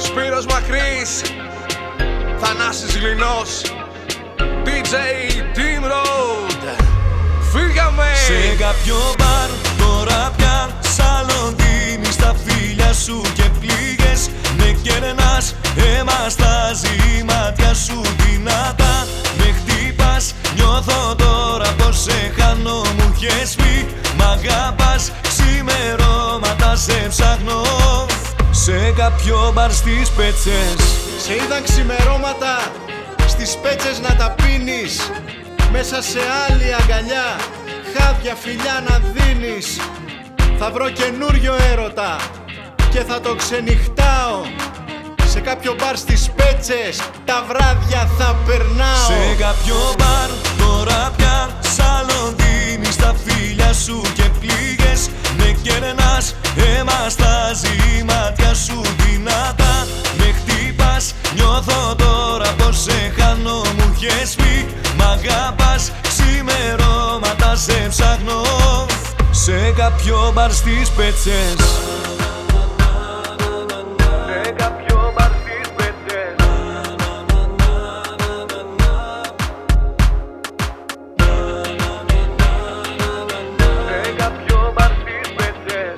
Σπύρος Μακρύς Θανάσης Γλυνός DJ Team Road. Φύγαμε! Σε κάποιο μπαρ τώρα πια Σαλοντίνη στα φίλια σου και πλήγες Με κερνάς αίμα στα μάτια σου δυνατά. Με χτύπας νιώθω τώρα πως σε χάνω Μου είχες πει. Μ' αγαπάς ξημερώματα σε ψάχνω Σε κάποιο μπαρ στις πέτσες. Σε είδαν ξημερώματα στις πέτσες να τα πίνεις. Μέσα σε άλλη αγκαλιά χάδια φιλιά να δίνεις. Θα βρω καινούριο έρωτα και θα το ξενυχτάω. Σε κάποιο μπαρ στις πέτσες τα βράδια θα περνάω. Σε κάποιο μπαρ τώρα πια Σαλοντίνη στα φίλια σου και πλήγες Με κερνάς αίμα είχες πει μ' αγαπάς ξημερώματα σε ψάχνω. Σε κάποιο μπαρ στις πέτσες. Σε κάποιο μπαρ στις πέτσες. Σε κάποιο μπαρ στις πέτσες.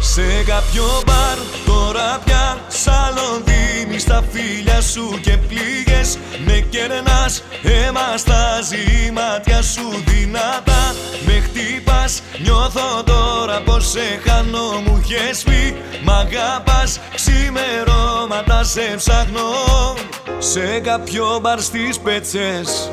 Σε κάποιο μπαρ τώρα πια Σαλοντίνη στα φίλια σου και πλήγες Με κερνάς αίμα στα μάτια σου δυνατά. Με χτύπας νιώθω τώρα πως σε χάνω. Μου είχες πει μ' αγαπάς. Ξημερώματα σε ψάχνω. Σε κάποιο μπαρ στις πέτσες